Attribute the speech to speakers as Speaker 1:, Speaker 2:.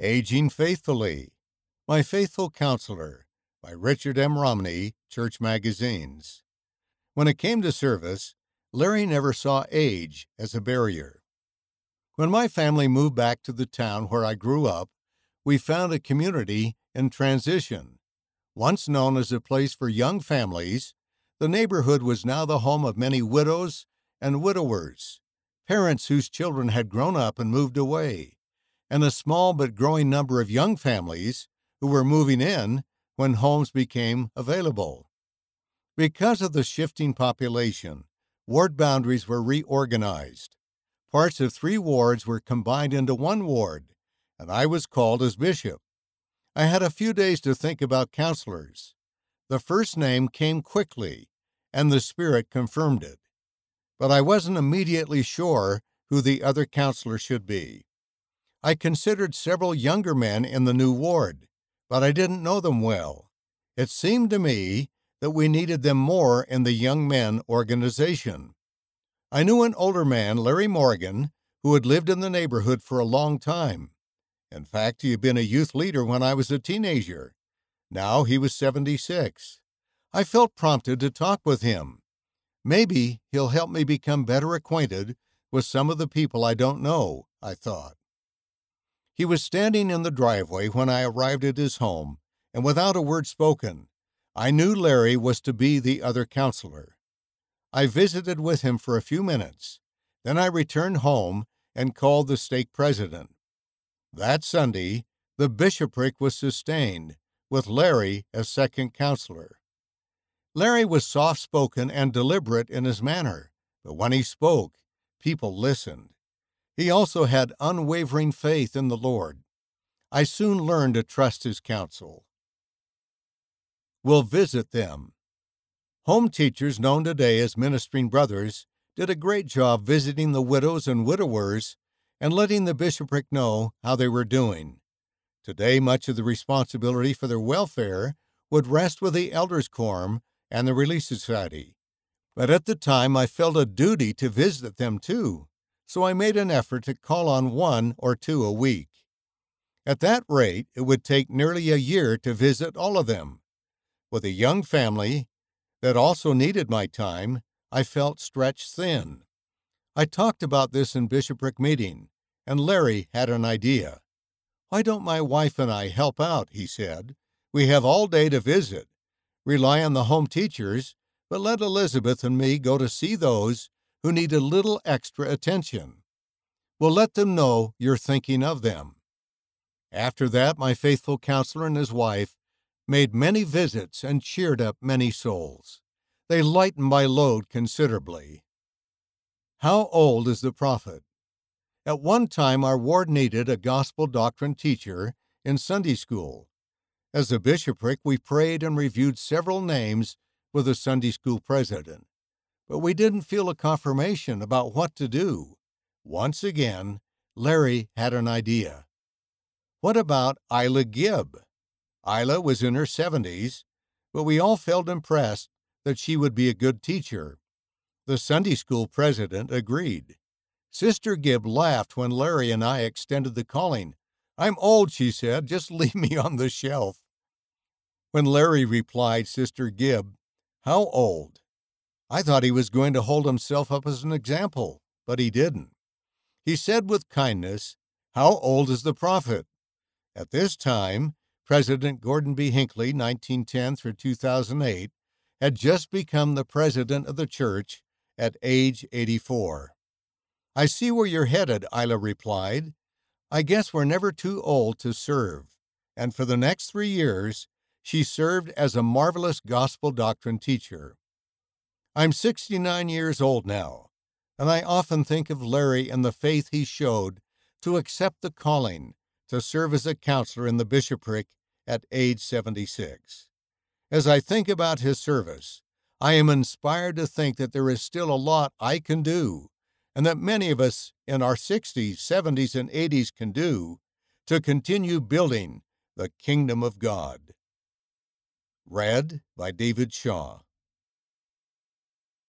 Speaker 1: Aging Faithfully My Faithful Counselor by Richard M. Romney, Church Magazines. When it came to service, Larry never saw age as a barrier. When my family moved back to the town where I grew up, we found a community in transition. Once known as a place for young families, the neighborhood was now the home of many widows and widowers, parents whose children had grown up and moved away, and a small but growing number of young families who were moving in when homes became available. Because of the shifting population, ward boundaries were reorganized. Parts of three wards were combined into one ward, and I was called as bishop. I had a few days to think about counselors. The first name came quickly, and the Spirit confirmed it. But I wasn't immediately sure who the other counselor should be. I considered several younger men in the new ward, but I didn't know them well. It seemed to me that we needed them more in the young men organization. I knew an older man, Larry Morgan, who had lived in the neighborhood for a long time. In fact, he had been a youth leader when I was a teenager. Now he was 76. I felt prompted to talk with him. Maybe he'll help me become better acquainted with some of the people I don't know, I thought. He was standing in the driveway when I arrived at his home, and without a word spoken, I knew Larry was to be the other counselor. I visited with him for a few minutes. Then I returned home and called the stake president. That Sunday, the bishopric was sustained, with Larry as second counselor. Larry was soft spoken and deliberate in his manner, but when he spoke, people listened. He also had unwavering faith in the Lord. I soon learned to trust his counsel. We'll visit them. Home teachers, known today as ministering brothers, did a great job visiting the widows and widowers and letting the bishopric know how they were doing. Today, much of the responsibility for their welfare would rest with the Elders' Quorum and the Relief Society. But at the time, I felt a duty to visit them too so I made an effort to call on one or two a week. At that rate, it would take nearly a year to visit all of them. With a young family that also needed my time, I felt stretched thin. I talked about this in bishopric meeting, and Larry had an idea. Why don't my wife and I help out? he said. We have all day to visit. Rely on the home teachers, but let Elizabeth and me go to see those who need a little extra attention. Well, let them know you're thinking of them. After that, my faithful counselor and his wife made many visits and cheered up many souls. They lightened my load considerably. How old is the prophet? At one time, our ward needed a gospel doctrine teacher in Sunday school. As a bishopric, we prayed and reviewed several names with the Sunday school president but we didn't feel a confirmation about what to do. Once again, Larry had an idea. What about Isla Gibb? Isla was in her 70s, but we all felt impressed that she would be a good teacher. The Sunday school president agreed. Sister Gibb laughed when Larry and I extended the calling. I'm old, she said. Just leave me on the shelf. When Larry replied, Sister Gibb, How old? I thought he was going to hold himself up as an example, but he didn't. He said with kindness, How old is the prophet? At this time, President Gordon B. Hinckley, 1910 through 2008, had just become the president of the church at age 84. I see where you're headed, Isla replied. I guess we're never too old to serve. And for the next three years, she served as a marvelous gospel doctrine teacher. I'm 69 years old now, and I often think of Larry and the faith he showed to accept the calling to serve as a counselor in the bishopric at age 76. As I think about his service, I am inspired to think that there is still a lot I can do, and that many of us in our 60s, 70s, and 80s can do to continue building the kingdom of God. Read by David Shaw.